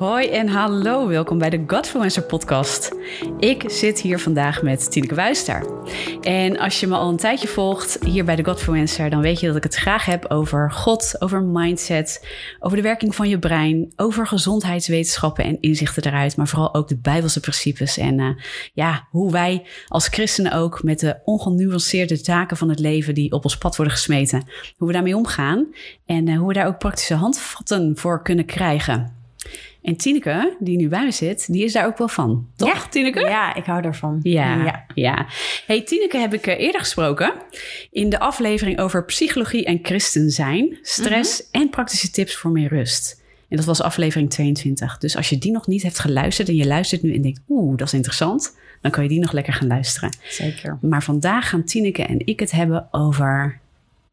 Hoi en hallo, welkom bij de Godfluencer podcast. Ik zit hier vandaag met Tineke Wuister. En als je me al een tijdje volgt hier bij de Godfluencer, dan weet je dat ik het graag heb over God, over mindset, over de werking van je brein, over gezondheidswetenschappen en inzichten eruit, maar vooral ook de Bijbelse principes en uh, ja, hoe wij als christenen ook met de ongenuanceerde taken van het leven die op ons pad worden gesmeten, hoe we daarmee omgaan en uh, hoe we daar ook praktische handvatten voor kunnen krijgen. En Tineke, die nu bij me zit, die is daar ook wel van. Toch, ja. Tineke? Ja, ik hou ervan. Ja, ja. ja. Hey, Tineke heb ik eh, eerder gesproken in de aflevering over psychologie en christen zijn, stress mm-hmm. en praktische tips voor meer rust. En dat was aflevering 22. Dus als je die nog niet hebt geluisterd en je luistert nu en denkt, oeh, dat is interessant, dan kan je die nog lekker gaan luisteren. Zeker. Maar vandaag gaan Tineke en ik het hebben over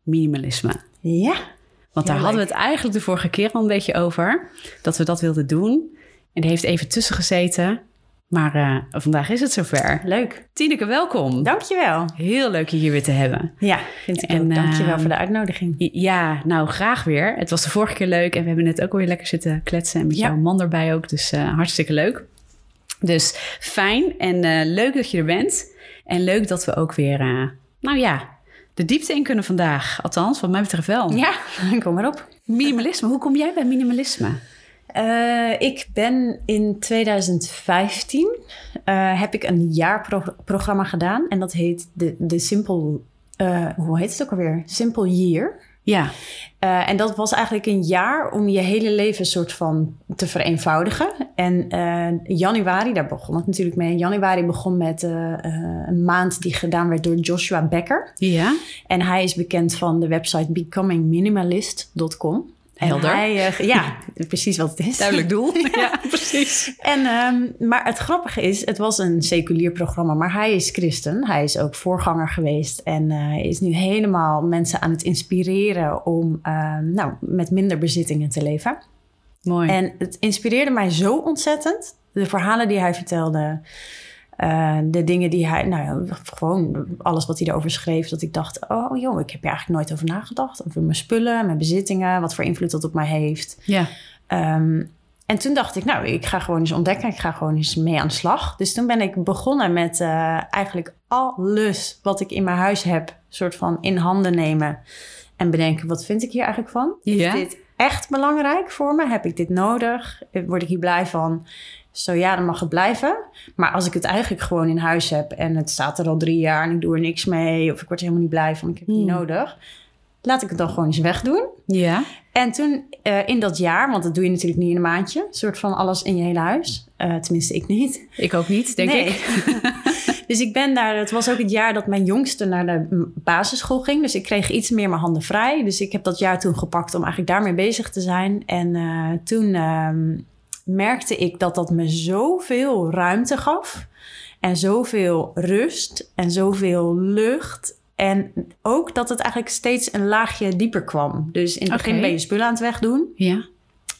minimalisme. Ja. Want daar hadden we het eigenlijk de vorige keer al een beetje over. Dat we dat wilden doen. En die heeft even tussen gezeten. Maar uh, vandaag is het zover. Leuk. Tineke, welkom. Dankjewel. Heel leuk je hier weer te hebben. Ja, vind ik en, ook. Dankjewel uh, voor de uitnodiging. Ja, nou graag weer. Het was de vorige keer leuk. En we hebben net ook weer lekker zitten kletsen. En met ja. jouw man erbij ook. Dus uh, hartstikke leuk. Dus fijn en leuk dat je er bent. En leuk dat we ook weer, nou ja, de diepte in kunnen vandaag. Althans, wat mij betreft wel. Ja, kom maar op. Minimalisme. Hoe kom jij bij minimalisme? Uh, ik ben in 2015 uh, heb ik een jaarprogramma gedaan en dat heet de, de Simple, uh, hoe heet het ook alweer? Simple Year. Ja. Uh, en dat was eigenlijk een jaar om je hele leven soort van te vereenvoudigen. En uh, januari, daar begon het natuurlijk mee. Januari begon met uh, een maand die gedaan werd door Joshua Becker. Ja. En hij is bekend van de website becomingminimalist.com. Helder. Hij, uh, ja, precies wat het is. Duidelijk doel. ja. ja, precies. En, um, maar het grappige is, het was een seculier programma, maar hij is christen. Hij is ook voorganger geweest en uh, is nu helemaal mensen aan het inspireren om uh, nou, met minder bezittingen te leven. Mooi. En het inspireerde mij zo ontzettend. De verhalen die hij vertelde, uh, de dingen die hij, nou ja, gewoon alles wat hij erover schreef, dat ik dacht: oh joh, ik heb er eigenlijk nooit over nagedacht. Over mijn spullen, mijn bezittingen, wat voor invloed dat op mij heeft. Ja. Um, en toen dacht ik, nou, ik ga gewoon eens ontdekken, ik ga gewoon eens mee aan de slag. Dus toen ben ik begonnen met uh, eigenlijk alles wat ik in mijn huis heb, soort van in handen nemen en bedenken: wat vind ik hier eigenlijk van? Ja. Is dit echt belangrijk voor me? Heb ik dit nodig? Word ik hier blij van? Zo ja, dan mag het blijven. Maar als ik het eigenlijk gewoon in huis heb en het staat er al drie jaar en ik doe er niks mee, of ik word er helemaal niet blij van, ik heb het niet Hmm. nodig, laat ik het dan gewoon eens wegdoen. Ja. En toen uh, in dat jaar, want dat doe je natuurlijk niet in een maandje, een soort van alles in je hele huis. Uh, tenminste, ik niet. Ik ook niet, denk nee. ik. dus ik ben daar, het was ook het jaar dat mijn jongste naar de basisschool ging. Dus ik kreeg iets meer mijn handen vrij. Dus ik heb dat jaar toen gepakt om eigenlijk daarmee bezig te zijn. En uh, toen um, merkte ik dat dat me zoveel ruimte gaf. En zoveel rust en zoveel lucht. En ook dat het eigenlijk steeds een laagje dieper kwam. Dus in het begin ben je spullen aan het wegdoen. Ja.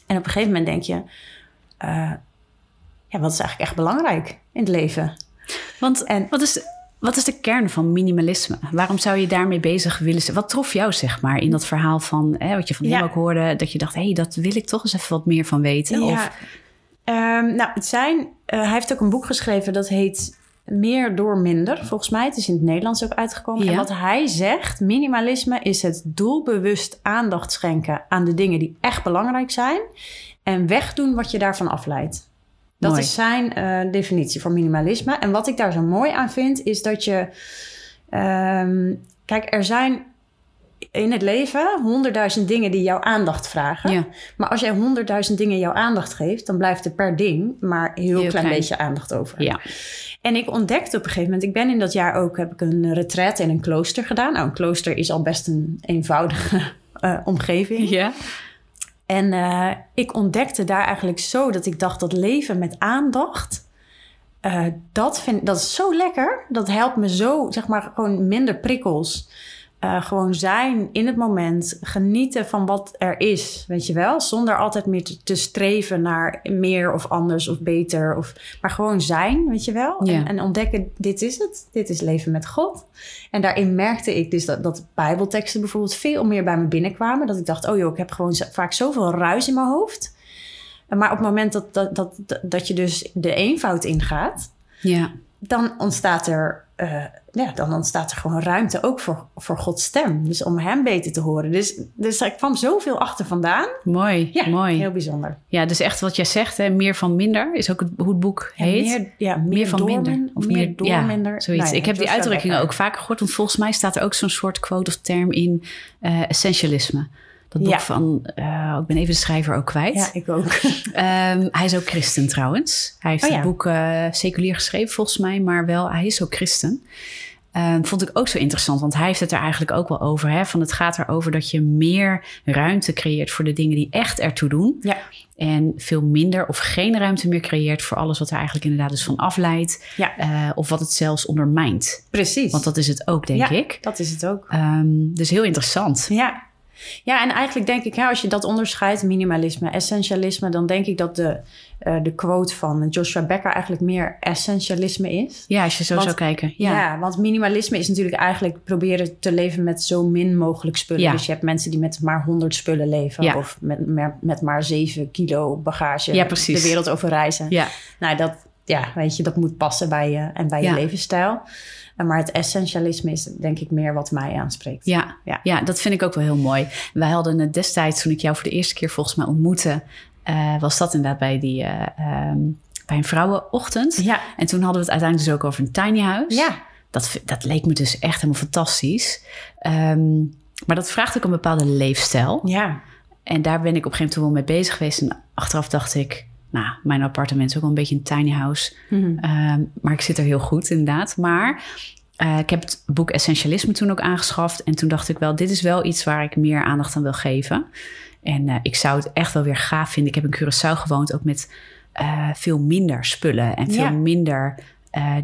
En op een gegeven moment denk je... Uh, ja, wat is eigenlijk echt belangrijk in het leven? Want en, wat, is, wat is de kern van minimalisme? Waarom zou je daarmee bezig willen zijn? Wat trof jou, zeg maar, in dat verhaal van... Hè, wat je van hem Ja. ook hoorde, dat je dacht... hé, hey, dat wil ik toch eens even wat meer van weten? Ja. Of, Ehm, nou, het zijn, uh, hij heeft ook een boek geschreven dat heet Meer door minder, volgens mij. Het is in het Nederlands ook uitgekomen. Ja. En wat hij zegt, minimalisme is het doelbewust aandacht schenken aan de dingen die echt belangrijk zijn. En wegdoen wat je daarvan afleidt. Dat Mooi. is zijn uh, definitie voor minimalisme. En wat ik daar zo mooi aan vind, is dat je. Um, kijk, er zijn in het leven honderdduizend dingen die jouw aandacht vragen. Ja. Maar als jij honderdduizend dingen jouw aandacht geeft, dan blijft er per ding maar een heel, Heel klein, klein. beetje aandacht over. Ja. En ik ontdekte op een gegeven moment, ik ben in dat jaar ook, heb ik een retreat in een klooster gedaan. Nou, een klooster is al best een eenvoudige uh, omgeving. Ja. En uh, ik ontdekte daar eigenlijk zo dat ik dacht dat leven met aandacht. Uh, dat, vind, dat is zo lekker. Dat helpt me zo, zeg maar, gewoon minder prikkels. Uh, gewoon zijn in het moment, genieten van wat er is, weet je wel, zonder altijd meer te, te streven naar meer of anders of beter, of, maar gewoon zijn, weet je wel, Ja. en, en, ontdekken, dit is het, dit is leven met God. En daarin merkte ik dus dat, dat bijbelteksten bijvoorbeeld veel meer bij me binnenkwamen, dat ik dacht, oh joh, ik heb gewoon vaak zoveel ruis in mijn hoofd, Maar op het moment dat, dat, dat, dat je dus de eenvoud ingaat, Ja. dan ontstaat er, eh, ja, dan ontstaat er gewoon ruimte ook voor, voor Gods stem. Dus om hem beter te horen. Dus, dus er kwam zoveel achter vandaan. Mooi, Ja, mooi. heel bijzonder. Ja, dus echt wat jij zegt, hè, meer van minder is ook het, hoe het boek Ja, heet. meer, ja, meer, meer van minder. min- Of meer door ja, minder. Zoiets. Nou ik heb die uitdrukkingen ook vaker gehoord. Want volgens mij staat er ook zo'n soort quote of term in eh, essentialisme. Dat boek Ja. van, eh, ik ben even de schrijver ook kwijt. Ja, ik ook. Ehm, hij is ook christen trouwens. Hij heeft Oh, het boek eh, seculier geschreven volgens mij, maar wel, hij is ook christen. Ehm, vond ik ook zo interessant, want hij heeft het er eigenlijk ook wel over. Hè? Van het gaat erover dat je meer ruimte creëert voor de dingen die echt ertoe doen. Ja. En veel minder of geen ruimte meer creëert voor alles wat er eigenlijk inderdaad dus van afleidt. Ja. eh, of wat het zelfs ondermijnt. Precies. Want dat is het ook, denk Ja. ik. dat is het ook. Ehm, dus heel interessant. Ja. Ja, en eigenlijk denk ik, ja, als je dat onderscheidt, minimalisme, essentialisme, dan denk ik dat de, eh, de quote van Joshua Becker eigenlijk meer essentialisme is. Ja, als je zo Want- zou kijken. Ja. Ja. want minimalisme is natuurlijk eigenlijk proberen te leven met zo min mogelijk spullen. Ja. Dus je hebt mensen die met maar 100 spullen leven Ja. of met, met, met maar 7 kilo bagage de wereld over reizen. ja. Nou, dat, ja, weet je, dat moet passen bij je en bij je levensstijl. Maar het essentialisme is denk ik meer wat mij aanspreekt. Ja, Ja. ja. dat vind ik ook wel heel mooi. Wij hadden het destijds, toen ik jou voor de eerste keer volgens mij ontmoette, eh, was dat inderdaad bij, die, eh, ehm, bij een vrouwenochtend. Ja. En toen hadden we het uiteindelijk dus ook over een tiny house. Ja. Dat, dat leek me dus echt helemaal fantastisch. Ehm, maar dat vraagt ook een bepaalde leefstijl. Ja. En daar ben ik op een gegeven moment wel mee bezig geweest. En achteraf dacht ik, nou, mijn appartement is ook wel een beetje een tiny house. Mhm. Ehm, maar ik zit er heel goed, inderdaad. Maar eh, ik heb het boek Essentialisme toen ook aangeschaft. En toen dacht ik wel, dit is wel iets waar ik meer aandacht aan wil geven. En eh, ik zou het echt wel weer gaaf vinden. Ik heb in Curaçao gewoond, ook met eh, veel minder spullen. En veel Ja. minder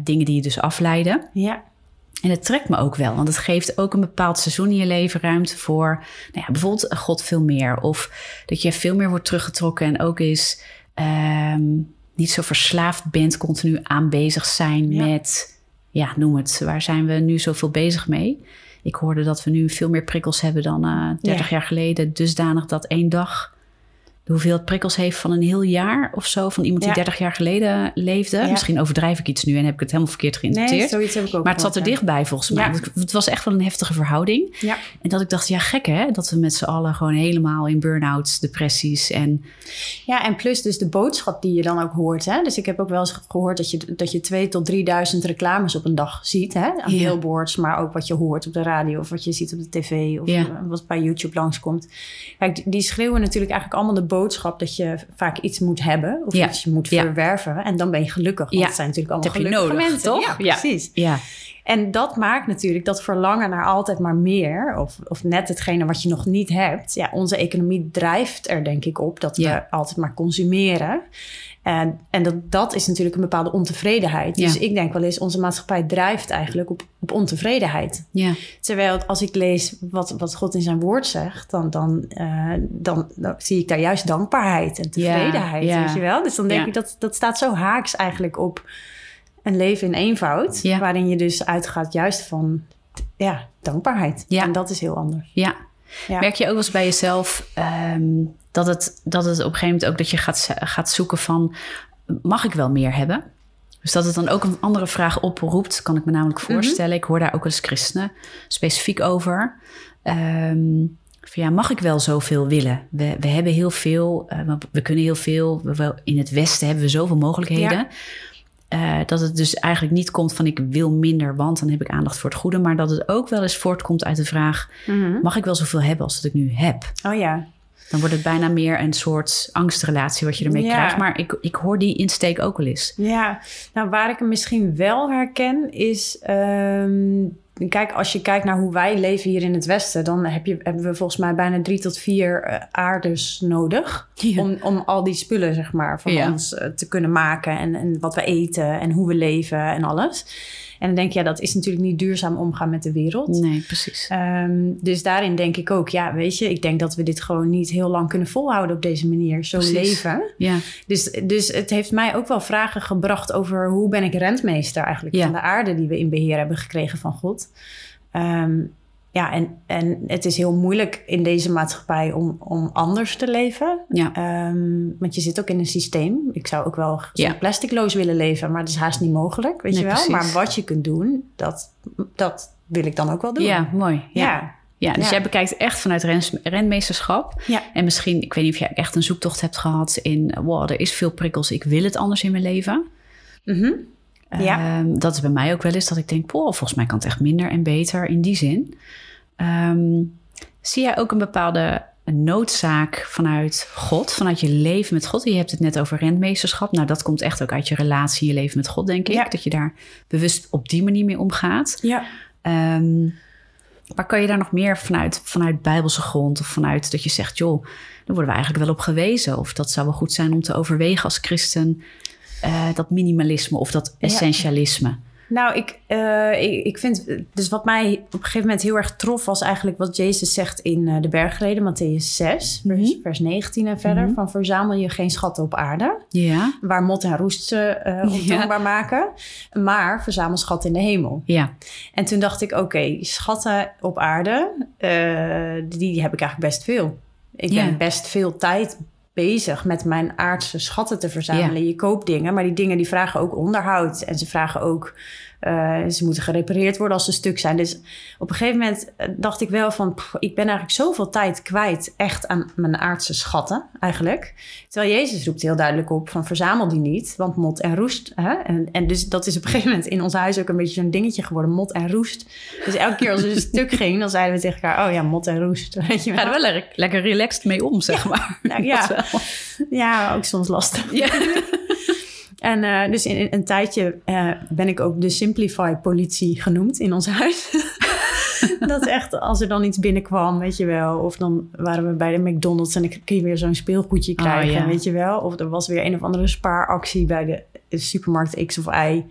dingen die je dus afleiden. Ja. En het trekt me ook wel, want het geeft ook een bepaald seizoen in je leven ruimte voor, nou ja, bijvoorbeeld God veel meer. Of dat je veel meer wordt teruggetrokken en ook eens ehm, niet zo verslaafd bent, continu aan bezig zijn Ja. met, ja, noem het, waar zijn we nu zoveel bezig mee? Ik hoorde dat we nu veel meer prikkels hebben dan eh 30 jaar geleden, dusdanig dat één dag de hoeveelheid prikkels heeft van een heel jaar of zo, van iemand die Ja. 30 jaar geleden leefde. Ja. Misschien overdrijf ik iets nu en heb ik het helemaal verkeerd geïnterpreteerd. Nee, zoiets heb ik ook Maar het zat er ja. dichtbij volgens mij. Ja. Het- was echt wel een heftige verhouding. Ja. En dat ik dacht, ja gek hè, dat we met z'n allen gewoon helemaal in burn-outs, depressies en Ja, en plus dus de boodschap die je dan ook hoort. Hè? Dus ik heb ook wel eens gehoord dat je, dat je 2 tot 3000 reclames op een dag ziet. Hè? Aan billboards, maar ook wat je hoort op de radio of wat je ziet op de tv of wat bij YouTube langskomt. Kijk, die- die schreeuwen natuurlijk eigenlijk allemaal de boodschap dat je vaak iets moet hebben of Ja. iets moet verwerven. En dan ben je gelukkig. Want Ja. het zijn natuurlijk allemaal gelukkige nodig, mensen. toch? Ja. precies. ja, En dat maakt natuurlijk dat verlangen naar altijd maar meer, of, of net hetgene wat je nog niet hebt. Ja, onze economie drijft er denk ik op dat we altijd maar consumeren. En, en dat, dat is natuurlijk een bepaalde ontevredenheid. Dus Ja. ik denk wel eens, onze maatschappij drijft eigenlijk op, op ontevredenheid. ja, Terwijl als ik lees wat, wat God in zijn woord zegt, dan, dan, eh, dan, dan zie ik daar juist dankbaarheid en tevredenheid. ja. Weet je wel? Dus dan denk ik dat dat staat zo haaks eigenlijk op een leven in eenvoud. Ja. Waarin je dus uitgaat juist van ja, dankbaarheid. Ja. En dat is heel anders. ja. Ja. Merk je ook wel eens bij jezelf ehm, dat, het, dat het op een gegeven moment ook dat je gaat, gaat zoeken van, mag ik wel meer hebben? Dus dat het dan ook een andere vraag oproept, kan ik me namelijk Mhm. voorstellen. Ik hoor daar ook eens christenen specifiek over. Ehm, van ja, mag ik wel zoveel willen? We, we hebben heel veel, eh, we- kunnen heel veel. We, in het Westen hebben we zoveel mogelijkheden. Ja. Eh, dat het dus eigenlijk niet komt van ik wil minder, want dan heb ik aandacht voor het goede. Maar dat het ook wel eens voortkomt uit de vraag: mag ik wel zoveel hebben als dat ik nu heb? Oh ja. Dan wordt het bijna meer een soort angstrelatie wat je ermee Ja. krijgt. Maar ik, ik hoor die insteek ook wel eens. Ja, nou waar ik hem misschien wel herken is... ehm, kijk, als je kijkt naar hoe wij leven hier in het Westen... dan heb je, hebben we volgens mij bijna drie tot vier eh, aardes nodig... Ja. Om, om al die spullen, zeg maar, van Ja. ons eh, te kunnen maken... En, en wat we eten en hoe we leven en alles. En dan denk je, ja, dat is natuurlijk niet duurzaam omgaan met de wereld... Nee, precies. Ehm, dus daarin denk ik ook, ja, weet je, ik denk dat we dit gewoon niet heel lang kunnen volhouden op deze manier, zo Precies. leven. Ja, Dus, dus het heeft mij ook wel vragen gebracht over hoe ben ik rentmeester eigenlijk Ja. van de aarde die we in beheer hebben gekregen van God. Ehm, ja, en, en het is heel moeilijk in deze maatschappij om, om anders te leven. Ja. Ehm, want je zit ook in een systeem. Ik zou ook wel Ja. plasticloos willen leven, maar dat is haast niet mogelijk, weet Nee, je wel. precies. Maar wat je kunt doen, dat, dat wil ik dan ook wel doen. Ja, mooi. Ja. ja. Ja, dus Ja. jij bekijkt echt vanuit renmeesterschap. Ja. En misschien, ik weet niet of jij echt een zoektocht hebt gehad in... wow, er is veel prikkels, ik wil het anders in mijn leven. Mhm. Ja. Ehm, dat is bij mij ook wel eens dat ik denk... Poh, volgens mij kan het echt minder en beter in die zin. Ehm, zie jij ook een bepaalde noodzaak vanuit God, vanuit je leven met God? Je hebt het net over rentmeesterschap. Nou, dat komt echt ook uit je relatie, je leven met God, denk ik. Ja. Dat je daar bewust op die manier mee omgaat. ja. Ehm, maar kan je daar nog meer vanuit, vanuit bijbelse grond of vanuit dat je zegt, joh, daar worden we eigenlijk wel op gewezen. Of dat zou wel goed zijn om te overwegen als christen, eh, dat minimalisme of dat Ja. essentialisme. Nou, ik, eh, ik, ik vind, dus wat mij op een gegeven moment heel erg trof, was eigenlijk wat Jezus zegt in eh, de bergreden, Matthäus 6, vers, Mhm. vers 19 en verder, Mhm. van verzamel je geen schatten op aarde, waar mot en roest ze ontoonbaar maken, maar verzamel schatten in de hemel. ja, En toen dacht ik, oké, schatten op aarde, eh, die heb ik eigenlijk best veel. Ik ben best veel tijd bezig met mijn aardse schatten te verzamelen. Je koopt dingen, maar die dingen die vragen ook onderhoud. En ze vragen ook, eh, ze moeten gerepareerd worden als ze stuk zijn. Dus op een gegeven moment eh, dacht ik wel van, pff, ik ben eigenlijk zoveel tijd kwijt echt aan mijn aardse schatten eigenlijk. Terwijl Jezus roept heel duidelijk op van verzamel die niet, want mot en roest. Hè? En, en dus dat is op een gegeven moment in ons huis ook een beetje zo'n dingetje geworden, mot en roest. Dus elke keer als er een stuk ging, dan zeiden we tegen elkaar, oh ja, mot en roest. Weet je wel? er wel lekker, lekker relaxed mee om, zeg maar. Nou, ja. Ja, ook soms lastig. Ja. En eh, dus in, in een tijdje eh, ben ik ook de Simplify-politie genoemd in ons huis. dat echt, als er dan iets binnenkwam, weet je wel. Of dan waren we bij de McDonald's en dan kun je weer zo'n speelgoedje Oh, krijgen, ja. weet je wel. Of er was weer een of andere spaaractie bij de, de supermarkt X of Y.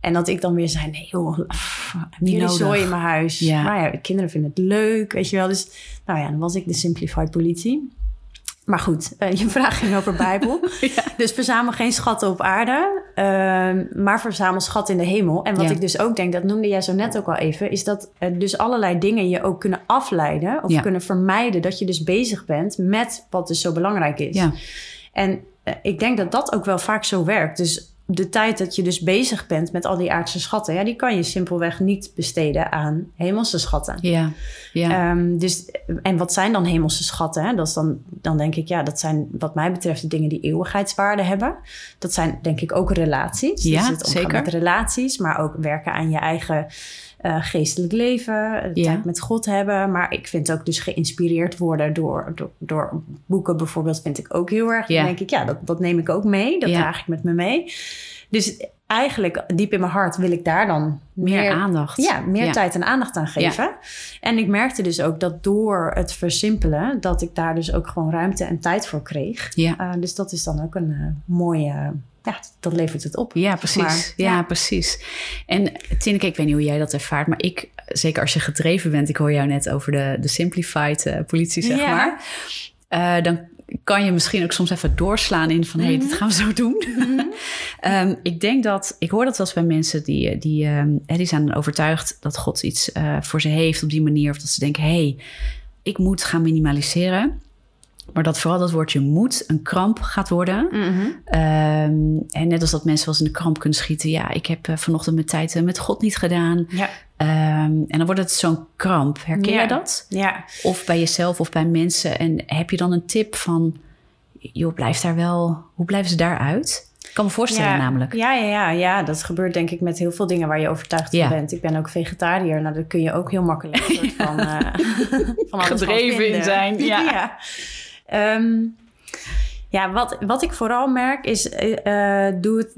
En dat ik dan weer zei, nee joh, pff, Niet jullie zooi in mijn huis. Ja. Maar ja, de kinderen vinden het leuk, weet je wel. Dus nou ja, dan was ik de Simplify-politie. Maar goed, eh, je vraag ging over Bijbel. Dus verzamel geen schatten op aarde, ehm, maar verzamel schatten in de hemel. En wat Ja. ik dus ook denk, dat noemde jij zo net ook al even, is dat dus allerlei dingen je ook kunnen afleiden of Ja. kunnen vermijden dat je dus bezig bent met wat dus zo belangrijk is. Ja. En eh, ik denk dat dat ook wel vaak zo werkt. Dus de tijd dat je dus bezig bent met al die aardse schatten, ja, die kan je simpelweg niet besteden aan hemelse schatten. Ja, ja. Ehm, dus, en wat zijn dan hemelse schatten? Hè? Dat is dan, dan denk ik, ja, dat zijn wat mij betreft de dingen die eeuwigheidswaarde hebben. Dat zijn denk ik ook relaties. Ja, dus het omgaan zeker. met relaties, maar ook werken aan je eigen eh, geestelijk leven, Ja. tijd met God hebben. Maar ik vind ook dus geïnspireerd worden door, door, door boeken bijvoorbeeld, vind ik ook heel erg. Ja. Dan denk ik, ja, dat, dat neem ik ook mee. Dat draag ik met me mee. Dus eigenlijk diep in mijn hart wil ik daar dan meer, meer aandacht. ja, meer Ja. tijd en aandacht aan geven. En ik merkte dus ook dat door het versimpelen, dat ik daar dus ook gewoon ruimte en tijd voor kreeg. Ja. Uh, dus dat is dan ook een uh, mooie, ja, dat levert het op. Ja, precies. Maar, ja. ja. precies. En Tineke, ik weet niet hoe jij dat ervaart, maar ik, zeker als je gedreven bent, ik hoor jou net over de, de simplified uh, politie, zeg Ja. maar. Uh, dan kan je misschien ook soms even doorslaan in van, hé, hey, Mhm. dit gaan we zo doen. um, ik denk dat, ik hoor dat wel eens bij mensen die, die, um, die zijn overtuigd dat God iets uh, voor ze heeft op die manier. Of dat ze denken, hé, hey, ik moet gaan minimaliseren. Maar dat vooral dat woordje moet een kramp gaat worden. Mm -hmm. um, en net als dat mensen wel eens in de kramp kunnen schieten. Ja, ik heb uh, vanochtend mijn tijd uh, met God niet gedaan. Ja. Um, en dan wordt het zo'n kramp. Herken ja. je dat? Ja. Of bij jezelf of bij mensen. En heb je dan een tip van... joh, blijf daar wel... Hoe blijven ze daaruit? Ik kan me voorstellen ja, namelijk. Ja, ja, ja, ja, dat gebeurt denk ik met heel veel dingen waar je overtuigd Ja. van bent. Ik ben ook vegetariër. Nou, dat kun je ook heel makkelijk een soort van, uh, van alles Gedreven van in zijn, ja. ja. Um, ja, wat, wat ik vooral merk is, uh, doe, het,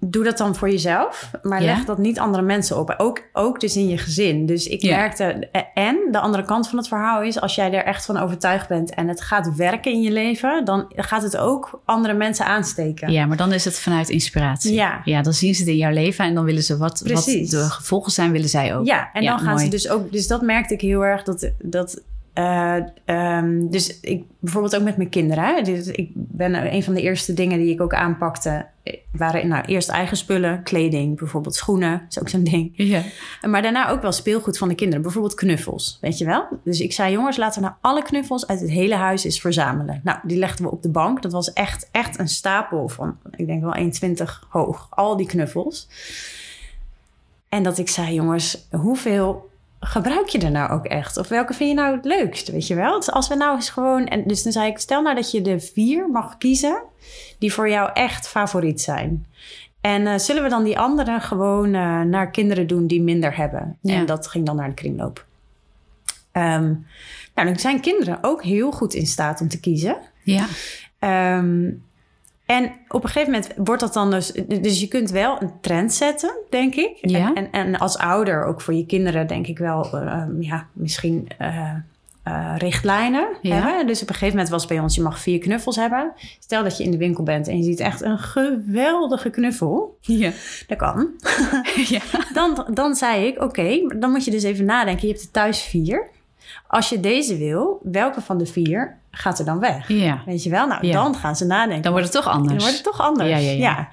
doe dat dan voor jezelf. Maar Ja. leg dat niet andere mensen op. Ook, ook dus in je gezin. Dus ik Ja. merkte... En de andere kant van het verhaal is... als jij er echt van overtuigd bent... en het gaat werken in je leven... dan gaat het ook andere mensen aansteken. Ja, maar dan is het vanuit inspiratie. Ja. ja dan zien ze het in jouw leven en dan willen ze wat, wat de gevolgen zijn, willen zij ook. Ja, en Ja, dan gaan mooi. ze dus ook... Dus dat merkte ik heel erg, dat... dat eh, ehm, dus ik bijvoorbeeld ook met mijn kinderen. Hè? Dus ik ben een van de eerste dingen die ik ook aanpakte. eh, waren nou eerst eigen spullen, kleding, bijvoorbeeld schoenen, is ook zo'n ding. Ja. Maar daarna ook wel speelgoed van de kinderen, bijvoorbeeld knuffels, weet je wel? Dus ik zei, jongens, laten we nou alle knuffels uit het hele huis eens verzamelen. Nou, die legden we op de bank. Dat was echt, echt een stapel van, ik denk wel 1,20 hoog. Al die knuffels. En dat ik zei, jongens, hoeveel gebruik je er nou ook echt? Of welke vind je nou het leukst, weet je wel? Dus als we nou eens gewoon... En dus dan zei ik, stel nou dat je de vier mag kiezen... die voor jou echt favoriet zijn. En eh, zullen we dan die andere gewoon eh, naar kinderen doen die minder hebben? Ja. En dat ging dan naar de kringloop. Ehm, nou, dan zijn kinderen ook heel goed in staat om te kiezen. Ja. Ehm, en op een gegeven moment wordt dat dan dus... Dus je kunt wel een trend zetten, denk ik. Ja. En, en, als ouder, ook voor je kinderen, denk ik wel... eh, ja, misschien eh, eh, richtlijnen Ja. hebben. Dus op een gegeven moment was bij ons... je mag vier knuffels hebben. Stel dat je in de winkel bent en je ziet echt een geweldige knuffel. Ja. Dat kan. ja. Dan, dan zei ik, oké, maar dan moet je dus even nadenken. Je hebt er thuis vier. Als je deze wil, welke van de vier gaat er dan weg? Ja. Weet je wel? Nou, Ja. dan gaan ze nadenken. Dan wordt het toch anders. Dan wordt het toch anders. Ja, ja, ja.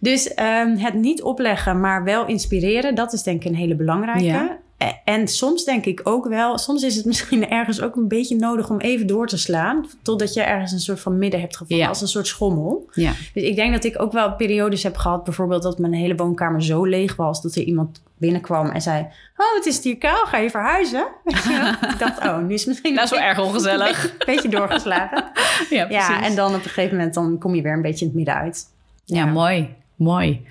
Dus ehm, het niet opleggen, maar wel inspireren, dat is denk ik een hele belangrijke. Ja. E- En soms denk ik ook wel, soms is het misschien ergens ook een beetje nodig om even door te slaan. Totdat je ergens een soort van midden hebt gevonden, Ja. als een soort schommel. Ja. Dus ik denk dat ik ook wel periodes heb gehad, bijvoorbeeld dat mijn hele woonkamer zo leeg was, dat er iemand binnenkwam en zei: Oh, het is hier kaal, ga je verhuizen? Ik dacht, oh, nu is het misschien Dat is wel een erg ongezellig. beetje, beetje doorgeslagen. Ja, precies. ja, en dan op een gegeven moment dan kom je weer een beetje in het midden uit. Ja, mooi. Mooi.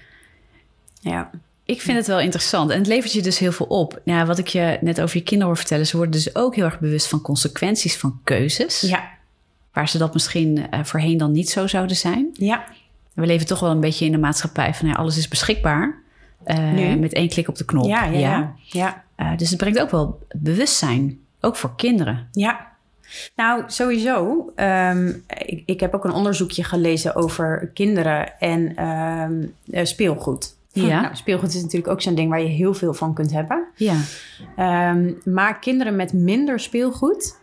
Ja. Ik vind het wel interessant. En het levert je dus heel veel op. Ja, wat ik je net over je kinderen hoor vertellen... ze worden dus ook heel erg bewust van consequenties van keuzes. Ja. Waar ze dat misschien eh, voorheen dan niet zo zouden zijn. Ja. We leven toch wel een beetje in de maatschappij van... Ja, alles is beschikbaar. Eh, met één klik op de knop. Ja, ja, ja. ja. Eh, dus het brengt ook wel bewustzijn. Ook voor kinderen. Ja. Nou, sowieso. ehm, ik, ik heb ook een onderzoekje gelezen over kinderen en eh, speelgoed. Ja. Nou, speelgoed is natuurlijk ook zo'n ding waar je heel veel van kunt hebben. Ja. Ehm, maar kinderen met minder speelgoed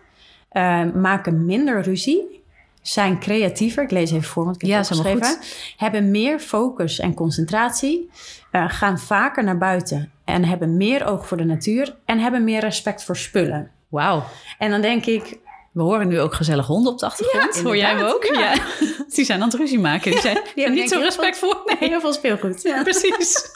ehm, maken minder ruzie, zijn creatiever. Ik lees even voor, want ik heb Ja, het opgeschreven. Hebben meer focus en concentratie, eh, gaan vaker naar buiten en hebben meer oog voor de natuur en hebben meer respect voor spullen. Wauw. En dan denk ik, We horen nu ook gezellig honden op de achtergrond. Ja, Hoor jij hem ook? Ja. Die zijn aan het ruzie maken. Die zijn Die niet hebben zo denk ik respectvol. Nee, heel veel speelgoed. ja, precies.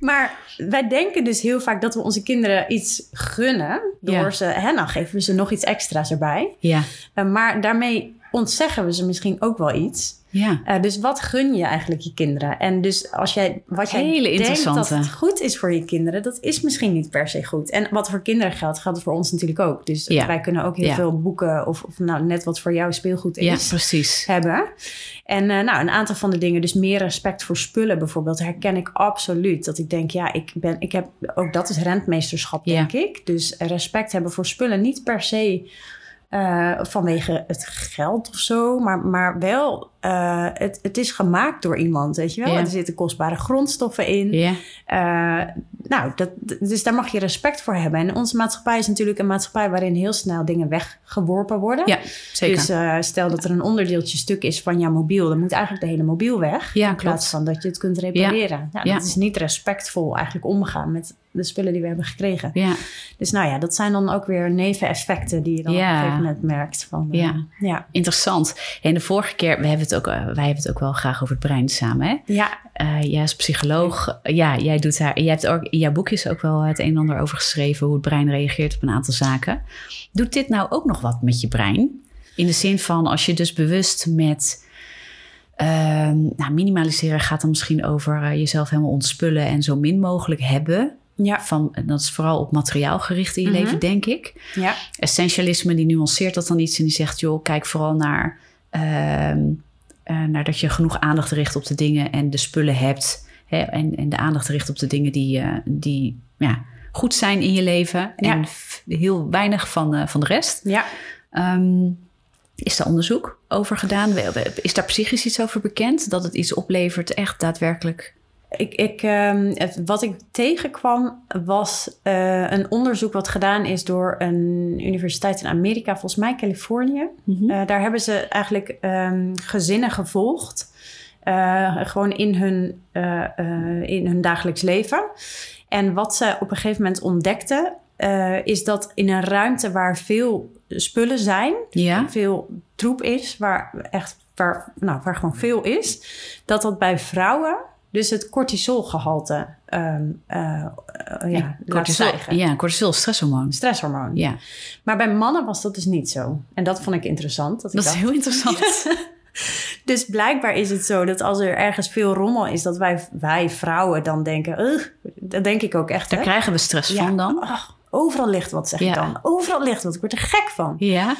Maar wij denken dus heel vaak dat we onze kinderen iets gunnen. Door ze, hè, nou geven we ze nog iets extra's erbij. Ja. Eh, maar daarmee ontzeggen we ze misschien ook wel iets. Ja. Eh, dus wat gun je eigenlijk je kinderen? En dus als jij wat jij Hele denkt dat het goed is voor je kinderen, dat is misschien niet per se goed. En wat voor kinderen geldt, geldt voor ons natuurlijk ook. Dus Ja. wij kunnen ook heel Ja. veel boeken of, of nou net wat voor jou speelgoed ja, is precies. hebben. En eh, nou, een aantal van de dingen, dus meer respect voor spullen bijvoorbeeld, herken ik absoluut. Dat ik denk, ja, ik ben, ik heb, ook dat is rentmeesterschap, Ja. denk ik. Dus respect hebben voor spullen, niet per se eh, vanwege het geld of zo, maar, maar wel, eh, het, het is gemaakt door iemand, weet je wel. Ja. Er zitten kostbare grondstoffen in. Ja. Eh, nou, dat, dus daar mag je respect voor hebben. En onze maatschappij is natuurlijk een maatschappij waarin heel snel dingen weggeworpen worden. ja, zeker. Dus stel dat er een onderdeeltje stuk is van jouw mobiel, dan moet eigenlijk de hele mobiel weg. Ja, in plaats klopt. van dat je het kunt repareren. Ja. Ja. Dat is niet respectvol eigenlijk omgaan met de spullen die we hebben gekregen. ja. Dus nou ja, dat zijn dan ook weer neveneffecten die je dan Ja. op een gegeven moment merkt. Van, eh, Ja. ja. Interessant. En de vorige keer, we hebben het ook, eh, wij hebben het ook wel graag over het brein samen. Hè? Ja, Eh, jij als psycholoog, ja, jij doet daar, jij hebt ook in jouw boekjes ook wel het een en ander over geschreven, hoe het brein reageert op een aantal zaken. Doet dit nou ook nog wat met je brein? In de zin van, als je dus bewust met ehm, nou, minimaliseren gaat dan misschien over jezelf helemaal ontspullen en zo min mogelijk hebben. Ja, Van, en dat is vooral op materiaal gericht in je Mhm. leven, denk ik. ja, Essentialisme die nuanceert dat dan iets en die zegt, joh, kijk vooral naar, ehm, eh, naar dat je genoeg aandacht richt op de dingen en de spullen hebt. Hè, en, en de aandacht richt op de dingen die, eh, die ja, goed zijn in je leven. Ja. En heel weinig van, eh, van de rest. ja. Ehm, is daar onderzoek over gedaan? Is daar psychisch iets over bekend? Dat het iets oplevert, echt daadwerkelijk? Ik, ik, ehm, het- wat ik tegenkwam was eh, een onderzoek wat gedaan is door een universiteit in Amerika, volgens mij Californië. Mhm. Eh, daar hebben ze eigenlijk ehm, gezinnen gevolgd. eh, gewoon in hun, in hun dagelijks leven. En wat ze op een gegeven moment ontdekten, is dat in een ruimte waar veel spullen zijn, ja. veel troep is, waar echt waar, nou, waar gewoon veel is, dat dat bij vrouwen dus het cortisolgehalte eh, eh, ja, cortisol, ja, cortisol is stresshormoon. Stresshormoon. Ja, Maar bij mannen was dat dus niet zo. En dat vond ik interessant. Dat, ik dat is dacht, heel interessant. Dus blijkbaar is het zo dat als er ergens veel rommel is, dat wij, wij vrouwen dan denken, dat denk ik ook echt. Daar hè? krijgen we stress Ja, van dan. overal ligt wat, zeg Ja. ik dan. Overal ligt wat. Ik word er gek van. Ja,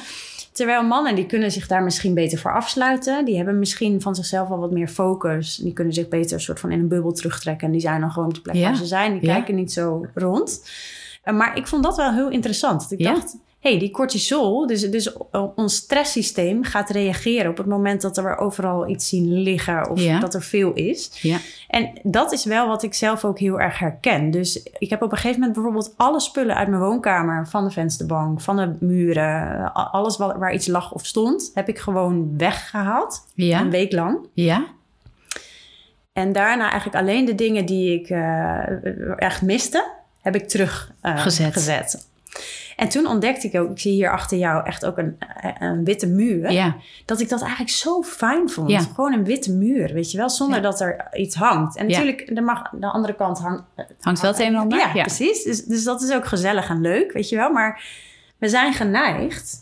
Terwijl mannen, die kunnen zich daar misschien beter voor afsluiten. Die hebben misschien van zichzelf al wat meer focus. Die kunnen zich beter een soort van in een bubbel terugtrekken. En die zijn dan gewoon op de plek Ja. waar ze zijn. Die Ja. kijken niet zo rond. Eh, maar ik vond dat wel heel interessant. Ik Ja. dacht, hey, die cortisol, dus, dus ons stresssysteem gaat reageren op het moment dat er overal iets zien liggen of Ja. dat er veel is. ja. En dat is wel wat ik zelf ook heel erg herken. Dus ik heb op een gegeven moment bijvoorbeeld alle spullen uit mijn woonkamer, van de vensterbank, van de muren, alles wat, waar iets lag of stond, heb ik gewoon weggehaald. Een week lang. ja, En daarna eigenlijk alleen de dingen die ik eh, echt miste, heb ik terug eh, Gezet. gezet. En toen ontdekte ik ook, ik zie hier achter jou echt ook een, een witte muur. ja, Dat ik dat eigenlijk zo fijn vond. Ja. Gewoon een witte muur, weet je wel, zonder dat er iets hangt. En natuurlijk, er mag, de andere kant hangt. Hangt wel het een en ander? Ja, precies. Dus, dus dat is ook gezellig en leuk, weet je wel. Maar we zijn geneigd,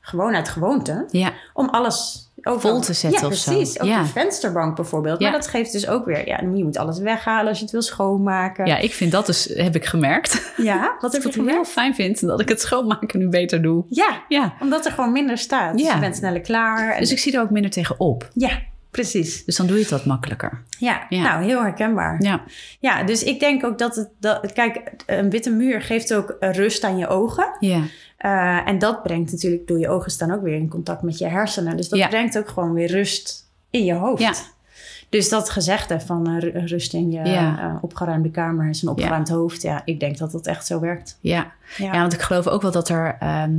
gewoon uit gewoonte, om alles overal- Vol te zetten ja, of zo. precies. Ook Ja. de vensterbank bijvoorbeeld. Ja. Maar dat geeft dus ook weer, ja, je moet alles weghalen als je het wil schoonmaken. Ja, ik vind dat dus, heb ik gemerkt. Ja, wat heb ik het heel gemerkt? fijn vind dat ik het schoonmaken nu beter doe. Ja, Ja, omdat er gewoon minder staat. Dus Ja. je bent sneller klaar. En, dus ik zie er ook minder tegen op. Ja, precies. Dus dan doe je het wat makkelijker. Ja, Ja. nou, heel herkenbaar. Ja, Ja, dus ik denk ook dat het... Dat, kijk, een witte muur geeft ook rust aan je ogen. ja, Eh, en dat brengt natuurlijk... Door je ogen staan ook weer in contact met je hersenen. Dus dat Ja. brengt ook gewoon weer rust in je hoofd. Ja. Dus dat gezegde van eh, ru- rust in je Ja. eh, opgeruimde kamer... is een opgeruimd hoofd. Ja, ik denk dat dat echt zo werkt. ja. Ja. Ja, want ik geloof ook wel dat er, ehm,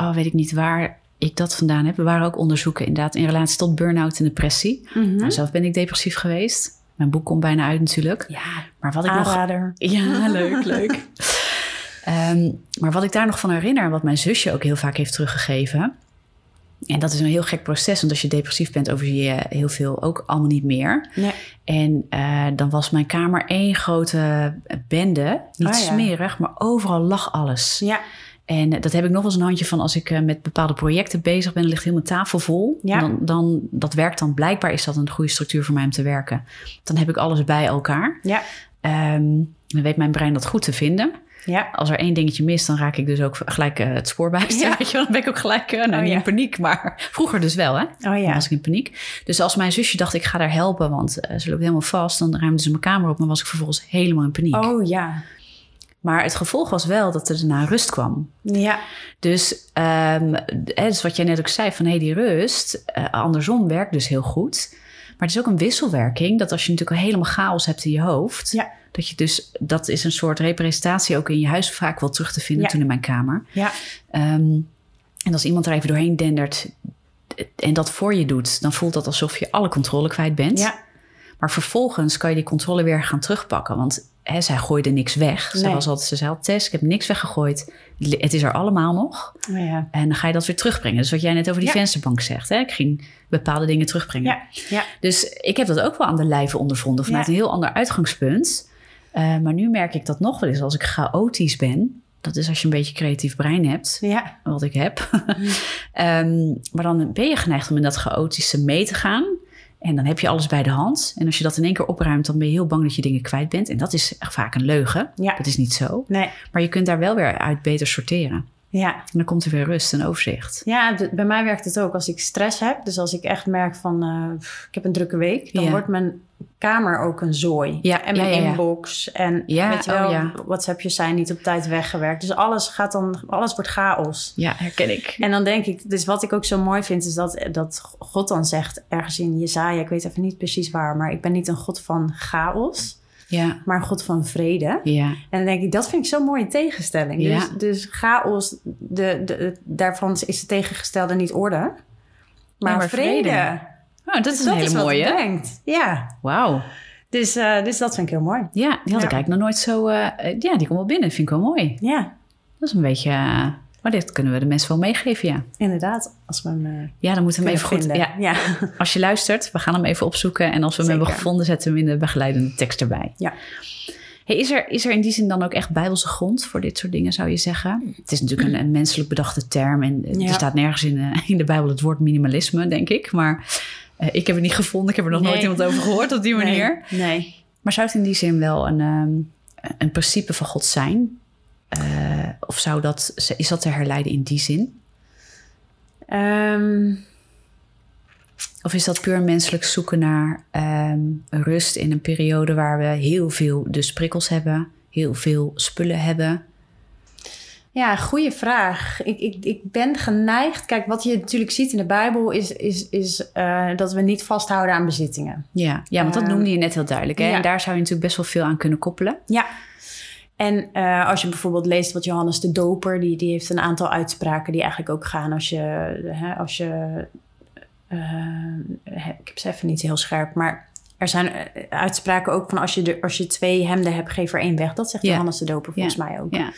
oh weet ik niet waar ik dat vandaan heb. Er waren ook onderzoeken inderdaad in relatie tot burn-out en depressie. Mhm. Nou, zelf ben ik depressief geweest. Mijn boek komt bijna uit natuurlijk. Ja, Maar wat ik nog. Ja, leuk, leuk. Ehm, maar wat ik daar nog van herinner, wat mijn zusje ook heel vaak heeft teruggegeven. En dat is een heel gek proces, want als je depressief bent, overzie je heel veel ook allemaal niet meer. Nee. En eh, dan was mijn kamer één grote bende. Niet Ah, ja. smerig, maar overal lag alles. Ja, En dat heb ik nog wel eens een handje van als ik eh, met bepaalde projecten bezig ben. Dan ligt heel mijn tafel vol. Ja. Dan, dan, dat werkt dan blijkbaar, is dat een goede structuur voor mij om te werken. Dan heb ik alles bij elkaar. ja, Ehm, dan weet mijn brein dat goed te vinden. Ja. Als er één dingetje mist, dan raak ik dus ook gelijk eh, het spoor. Ja. Weet je wel? Dan ben ik ook gelijk, nou Oh, niet ja. in paniek, maar vroeger dus wel hè. Oh Dan ja. was ik in paniek. Dus als mijn zusje dacht, ik ga haar helpen, want eh, ze loopt helemaal vast. Dan ruimde ze mijn kamer op, maar was ik vervolgens helemaal in paniek. Oh ja. Maar het gevolg was wel dat er daarna rust kwam. Ja, Dus, hè, dus wat jij net ook zei, van hé, die rust, andersom werkt dus heel goed. Maar het is ook een wisselwerking, dat als je natuurlijk al helemaal chaos hebt in je hoofd, Ja. Dat je dus, dat is een soort representatie ook in je huis vaak wel terug te vinden Ja. toen in mijn kamer. ja, Ehm, en als iemand er even doorheen dendert en dat voor je doet, dan voelt dat alsof je alle controle kwijt bent. ja. Maar vervolgens kan je die controle weer gaan terugpakken. Want hè, zij gooide niks weg. Zij Nee. was altijd, ze zei Tess, ik heb niks weggegooid. Het is er allemaal nog. Oh ja. En dan ga je dat weer terugbrengen. Dus wat jij net over die Ja. vensterbank zegt. Hè? Ik ging bepaalde dingen terugbrengen. Ja, ja. Dus ik heb dat ook wel aan de lijve ondervonden. Vanuit een heel ander uitgangspunt. Eh, maar nu merk ik dat nog wel eens als ik chaotisch ben. Dat is als je een beetje creatief brein hebt. Ja, Wat ik heb. Ehm, maar dan ben je geneigd om in dat chaotische mee te gaan. En dan heb je alles bij de hand. En als je dat in één keer opruimt, dan ben je heel bang dat je dingen kwijt bent. En dat is echt vaak een leugen. Ja. Dat is niet zo. nee, Maar je kunt daar wel weer uit beter sorteren. Ja. En dan komt er weer rust en overzicht. Ja, bij mij werkt het ook als ik stress heb. Dus als ik echt merk van, eh, ik heb een drukke week, dan Ja. wordt mijn kamer ook een zooi. Ja, en mijn ja, ja. inbox. En weet je wel, oh ja. WhatsAppjes zijn niet op tijd weggewerkt. Dus alles gaat dan, alles wordt chaos. Ja, herken ik. En dan denk ik, dus wat ik ook zo mooi vind, is dat, dat God dan zegt ergens in Jezaja, ik weet even niet precies waar, maar ik ben niet een God van chaos. Ja. maar een God van vrede. Ja. En dan denk ik, dat vind ik zo'n mooie tegenstelling. Ja. Dus, dus chaos, de, de, daarvan is de tegengestelde niet orde, maar, maar vrede. vrede. Oh, dat is Dus een hele is wat mooie. Ja, Wauw. dus, eh, dus dat vind ik heel mooi. Ja, die had ik eigenlijk nog nooit zo... eh, eh, ja, die komt wel binnen. Vind ik wel mooi. Ja, Dat is een beetje... eh, maar dit kunnen we de mensen wel meegeven, ja. inderdaad. Als we hem eh, Ja, dan moeten we hem even goed... Ja, ja. als je luistert, we gaan hem even opzoeken. En als we hem hebben gevonden, zetten we hem in de begeleidende tekst erbij. Ja. Hey, is, er, is er in die zin dan ook echt bijbelse grond voor dit soort dingen, zou je zeggen? Het is natuurlijk een, een menselijk bedachte term. En Ja. er staat nergens in de, in de Bijbel het woord minimalisme, denk ik. Maar eh, ik heb het niet gevonden. Ik heb er nog Nee. nooit iemand over gehoord op die manier. Nee. nee. Maar zou het in die zin wel een, ehm, een principe van God zijn? Eh, of zou dat, is dat te herleiden in die zin? Ehm, Of is dat puur menselijk zoeken naar ehm, rust in een periode waar we heel veel dus prikkels hebben, heel veel spullen hebben? Ja, goede vraag. Ik, ik, ik ben geneigd. Kijk, wat je natuurlijk ziet in de Bijbel is, is, is eh, dat we niet vasthouden aan bezittingen. Ja, ja want dat Ehm, noemde je net heel duidelijk. Hè? ja. En daar zou je natuurlijk best wel veel aan kunnen koppelen. Ja. En eh, als je bijvoorbeeld leest wat Johannes de Doper, die, die heeft een aantal uitspraken die eigenlijk ook gaan als je, hè, als je eh, ik heb ze even niet heel scherp, maar er zijn eh, uitspraken ook van als je, de, als je twee hemden hebt, geef er één weg. Dat zegt. Johannes de Doper volgens mij ook. Ja,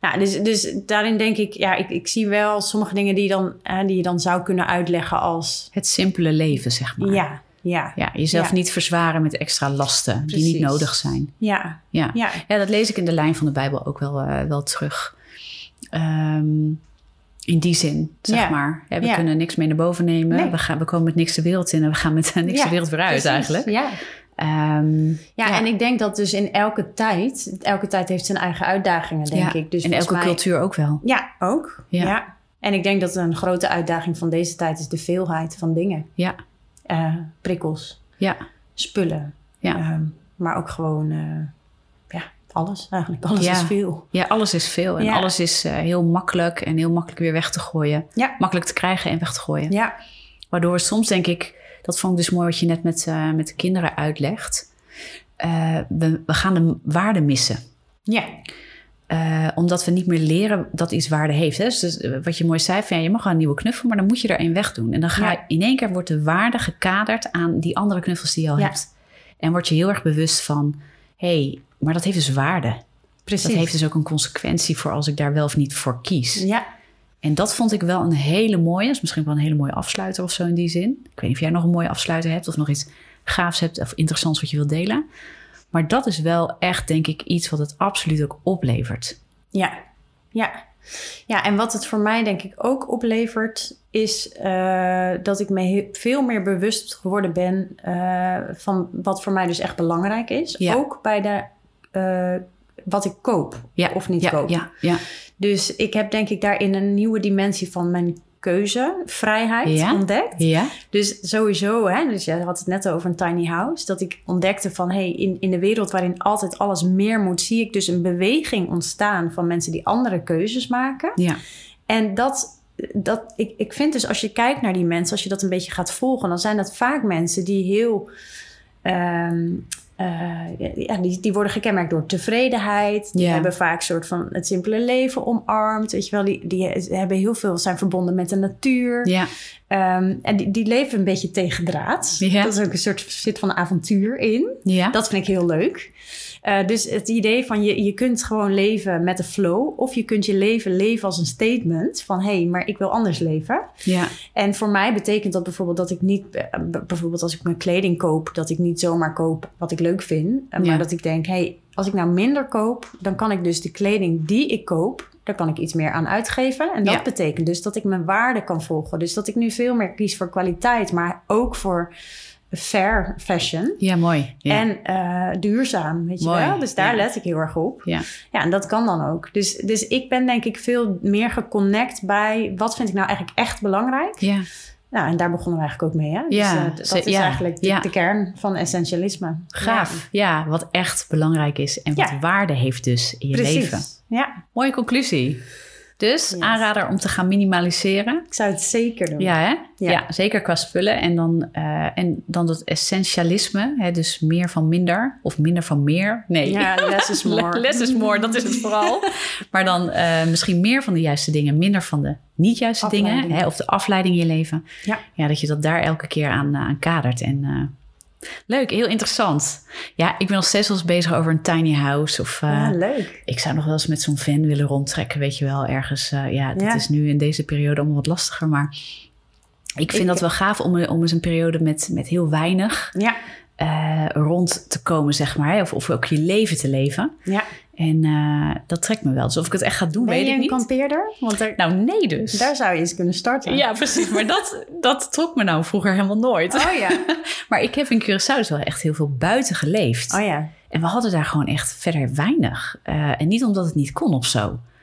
Nou, dus, dus daarin denk ik, ja, ik, ik zie wel sommige dingen die, dan, die je dan zou kunnen uitleggen als, het simpele leven, zeg maar. ja, ja, Ja, jezelf Ja. niet verzwaren met extra lasten die niet nodig zijn. ja, Ja. ja, Ja, dat lees ik in de lijn van de Bijbel ook wel, eh, wel terug. Ehm, in die zin, zeg Ja. maar. Ja, we Ja. kunnen niks meer naar boven nemen. Nee. We, gaan, we komen met niks de wereld in en we gaan met niks de wereld weer uit precies. eigenlijk. Ja. Ehm, Ja, en ik denk dat dus in elke tijd, elke tijd heeft zijn eigen uitdagingen, denk ik. Dus en elke mij- cultuur ook wel. Ja, ook. Ja. En ik denk dat een grote uitdaging van deze tijd is de veelheid van dingen. Ja, Eh, prikkels, ja, spullen. ja. Ehm, maar ook gewoon, eh, ja, alles eigenlijk. Alles Ja. is veel. ja, alles is veel en Ja. alles is eh, heel makkelijk en heel makkelijk weer weg te gooien. Ja. Makkelijk te krijgen en weg te gooien. Ja, Waardoor soms denk ik, dat vond ik dus mooi wat je net met, met de kinderen uitlegt. We, we gaan de waarde missen. ja, Eh, omdat we niet meer leren dat iets waarde heeft. Hè? Dus eh, wat je mooi zei, van, ja, je mag wel een nieuwe knuffel, maar dan moet je er een wegdoen. En dan ga je, Ja. in één keer wordt de waarde gekaderd aan die andere knuffels die je al Ja. hebt. En word je heel erg bewust van, hé, hey, maar dat heeft dus waarde. precies. Dat heeft dus ook een consequentie voor als ik daar wel of niet voor kies. Ja, En dat vond ik wel een hele mooie, is misschien wel een hele mooie afsluiter of zo in die zin. Ik weet niet of jij nog een mooie afsluiter hebt of nog iets gaafs hebt of interessants wat je wilt delen. Maar dat is wel echt, denk ik, iets wat het absoluut ook oplevert. ja, ja. Ja, en wat het voor mij denk ik ook oplevert, is eh, dat ik me veel meer bewust geworden ben eh, van wat voor mij dus echt belangrijk is. Ja. Ook bij de, eh, wat ik koop Ja, of niet ja, koop. Ja, ja, Dus ik heb denk ik daarin een nieuwe dimensie van mijn keuze, vrijheid Ja. ontdekt. ja, Dus sowieso, hè, dus je had het net over een tiny house, dat ik ontdekte van hey, in, in de wereld waarin altijd alles meer moet, zie ik dus een beweging ontstaan van mensen die andere keuzes maken. ja, En dat, dat ik, ik vind dus als je kijkt naar die mensen, als je dat een beetje gaat volgen, dan zijn dat vaak mensen die heel. ehm, eh, ja, die, die worden gekenmerkt door tevredenheid. Die hebben vaak een soort van het simpele leven omarmd. Weet je wel, die, die hebben heel veel zijn verbonden met de natuur. ja, Ehm, en die, die leven een beetje tegen draad. Ja. Dat is ook een soort zit van avontuur in. ja. Dat vind ik heel leuk. Eh, dus het idee van je, je kunt gewoon leven met de flow. Of je kunt je leven leven als een statement. Van hé, hey, maar ik wil anders leven. ja. En voor mij betekent dat bijvoorbeeld dat ik niet... eh, bijvoorbeeld als ik mijn kleding koop... dat ik niet zomaar koop wat ik leuk vind. eh, Maar Ja. dat ik denk, hé, hey, als ik nou minder koop... dan kan ik dus de kleding die ik koop... daar kan ik iets meer aan uitgeven. En dat Ja. betekent dus dat ik mijn waarde kan volgen. Dus dat ik nu veel meer kies voor kwaliteit... maar ook voor fair fashion... Ja, mooi. Ja. En eh, duurzaam, weet je wel. Dus daar ja. let ik heel erg op. ja. Ja, en dat kan dan ook. Dus, dus ik ben denk ik veel meer geconnect bij... wat vind ik nou eigenlijk echt belangrijk? ja. Nou, en daar begonnen we eigenlijk ook mee, hè? Ja, dus, eh, d- dat ze- is ja, eigenlijk de, ja. de kern van essentialisme. Gaaf. Ja. wat echt belangrijk is en wat Ja. waarde heeft dus in je Ja, precies. leven. Ja, Mooie conclusie. Dus Yes. aanrader om te gaan minimaliseren. Ik zou het zeker doen. Ja, hè? Ja. Ja. zeker qua spullen. En dan, eh, en dan dat essentialisme. Hè? Dus meer van minder of minder van meer. Nee, Ja, less is more. less is more, dat is het vooral. maar dan eh, misschien meer van de juiste dingen, minder van de niet juiste dingen. Hè? Of de afleiding in je leven. Ja. ja, dat je dat daar elke keer aan, eh, aan kadert. En leuk, heel interessant. Ja, ik ben nog steeds wel eens bezig over een tiny house. Of, eh, Ja, leuk. ik zou nog wel eens met zo'n van willen rondtrekken, weet je wel, ergens. eh, ja, dat Ja. is nu in deze periode allemaal wat lastiger, maar ik vind Ik- dat wel gaaf om, om eens een periode met, met heel weinig Ja, eh, rond te komen, zeg maar. Of, of ook je leven te leven. ja. En eh, dat trekt me wel. Dus of ik het echt ga doen, Ben weet je ik een niet. kampeerder? Want daar, Nou, nee dus. daar zou je eens kunnen starten. Ja, precies. Maar dat, dat trok me nou vroeger helemaal nooit. Oh ja. Maar ik heb in Curaçao dus wel echt heel veel buiten geleefd. Oh ja. En we hadden daar gewoon echt verder weinig. Eh, en niet omdat het niet kon of zo.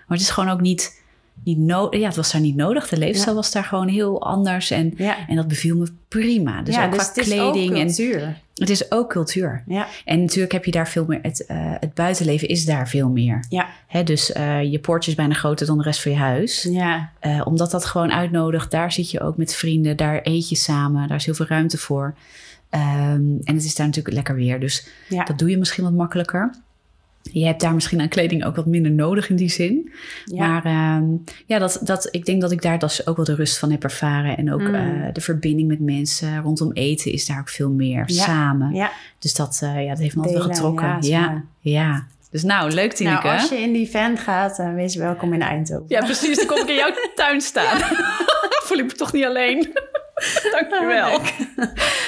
Maar het is gewoon ook niet, niet nodig. Ja, het was daar niet nodig. De leefstijl was daar gewoon heel anders. En, Ja. en dat beviel me prima. Dus ja, ook dus qua ook kleding. en cultuur. Het is ook cultuur. Ja. En natuurlijk heb je daar veel meer. Het, eh, het buitenleven is daar veel meer. Ja. Hè, dus eh, je poortje is bijna groter dan de rest van je huis. Ja. Eh, omdat dat gewoon uitnodigt. Daar zit je ook met vrienden. Daar eet je samen. Daar is heel veel ruimte voor. Ehm, en het is daar natuurlijk lekker weer. Dus Ja. dat doe je misschien wat makkelijker. Je hebt daar misschien aan kleding ook wat minder nodig in die zin. Ja. Maar ehm, ja, dat, dat, ik denk dat ik daar dus ook wel de rust van heb ervaren. En ook Mm. eh, de verbinding met mensen rondom eten is daar ook veel meer Ja. samen. ja. Dus dat, eh, ja, dat heeft me altijd wel getrokken. ja, Ja, Dus nou, leuk Tineke. Nou, als je in die van gaat, dan wees welkom in Eindhoven. Ja, precies. Dan kom ik in jouw tuin staan. Voel ik me toch niet alleen. Dankjewel.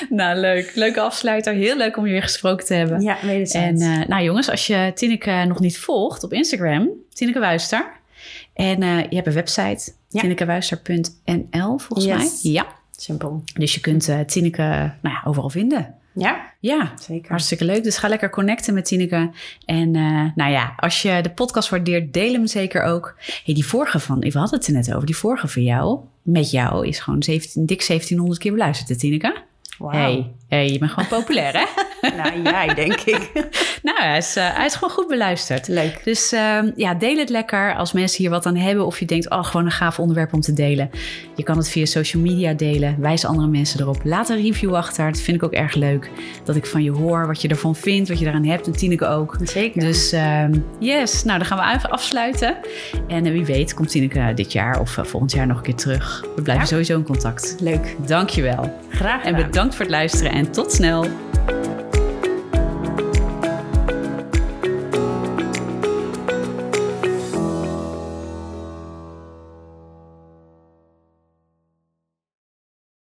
nou, leuk. Leuke afsluiter. Heel leuk om je weer gesproken te hebben. Ja, En wederzijds. eh, nou jongens, als je Tineke nog niet volgt op Instagram, Tineke Wuister. En eh, je hebt een website, Ja. tinnekewuister.nl volgens Yes. mij. Ja, Simpel. dus je kunt eh Tineke nou ja, overal vinden. Ja, Ja, zeker. hartstikke leuk. Dus ga lekker connecten met Tineke. En nou ja, als je de podcast waardeert, deel hem zeker ook. Hey, die vorige van, we hadden het er net over, die vorige van jou, met jou, is gewoon 17, dik 1700 keer beluisterd, Tineke? Wauw. Hey, hey, je bent gewoon populair, hè? Nou, jij denk ik. nou, hij is, eh, hij is gewoon goed beluisterd. Leuk. Dus ehm, ja, deel het lekker als mensen hier wat aan hebben. Of je denkt, oh, gewoon een gaaf onderwerp om te delen. Je kan het via social media delen. Wijs andere mensen erop. Laat een review achter. Dat vind ik ook erg leuk. Dat ik van je hoor wat je ervan vindt, wat je eraan hebt. En Tineke ook. Zeker. Dus ehm, yes, nou dan gaan we even afsluiten. En eh, wie weet komt Tineke dit jaar of eh, volgend jaar nog een keer terug. We blijven Ja. sowieso in contact. Leuk. Dankjewel. Graag En gedaan. bedankt voor het luisteren en tot snel!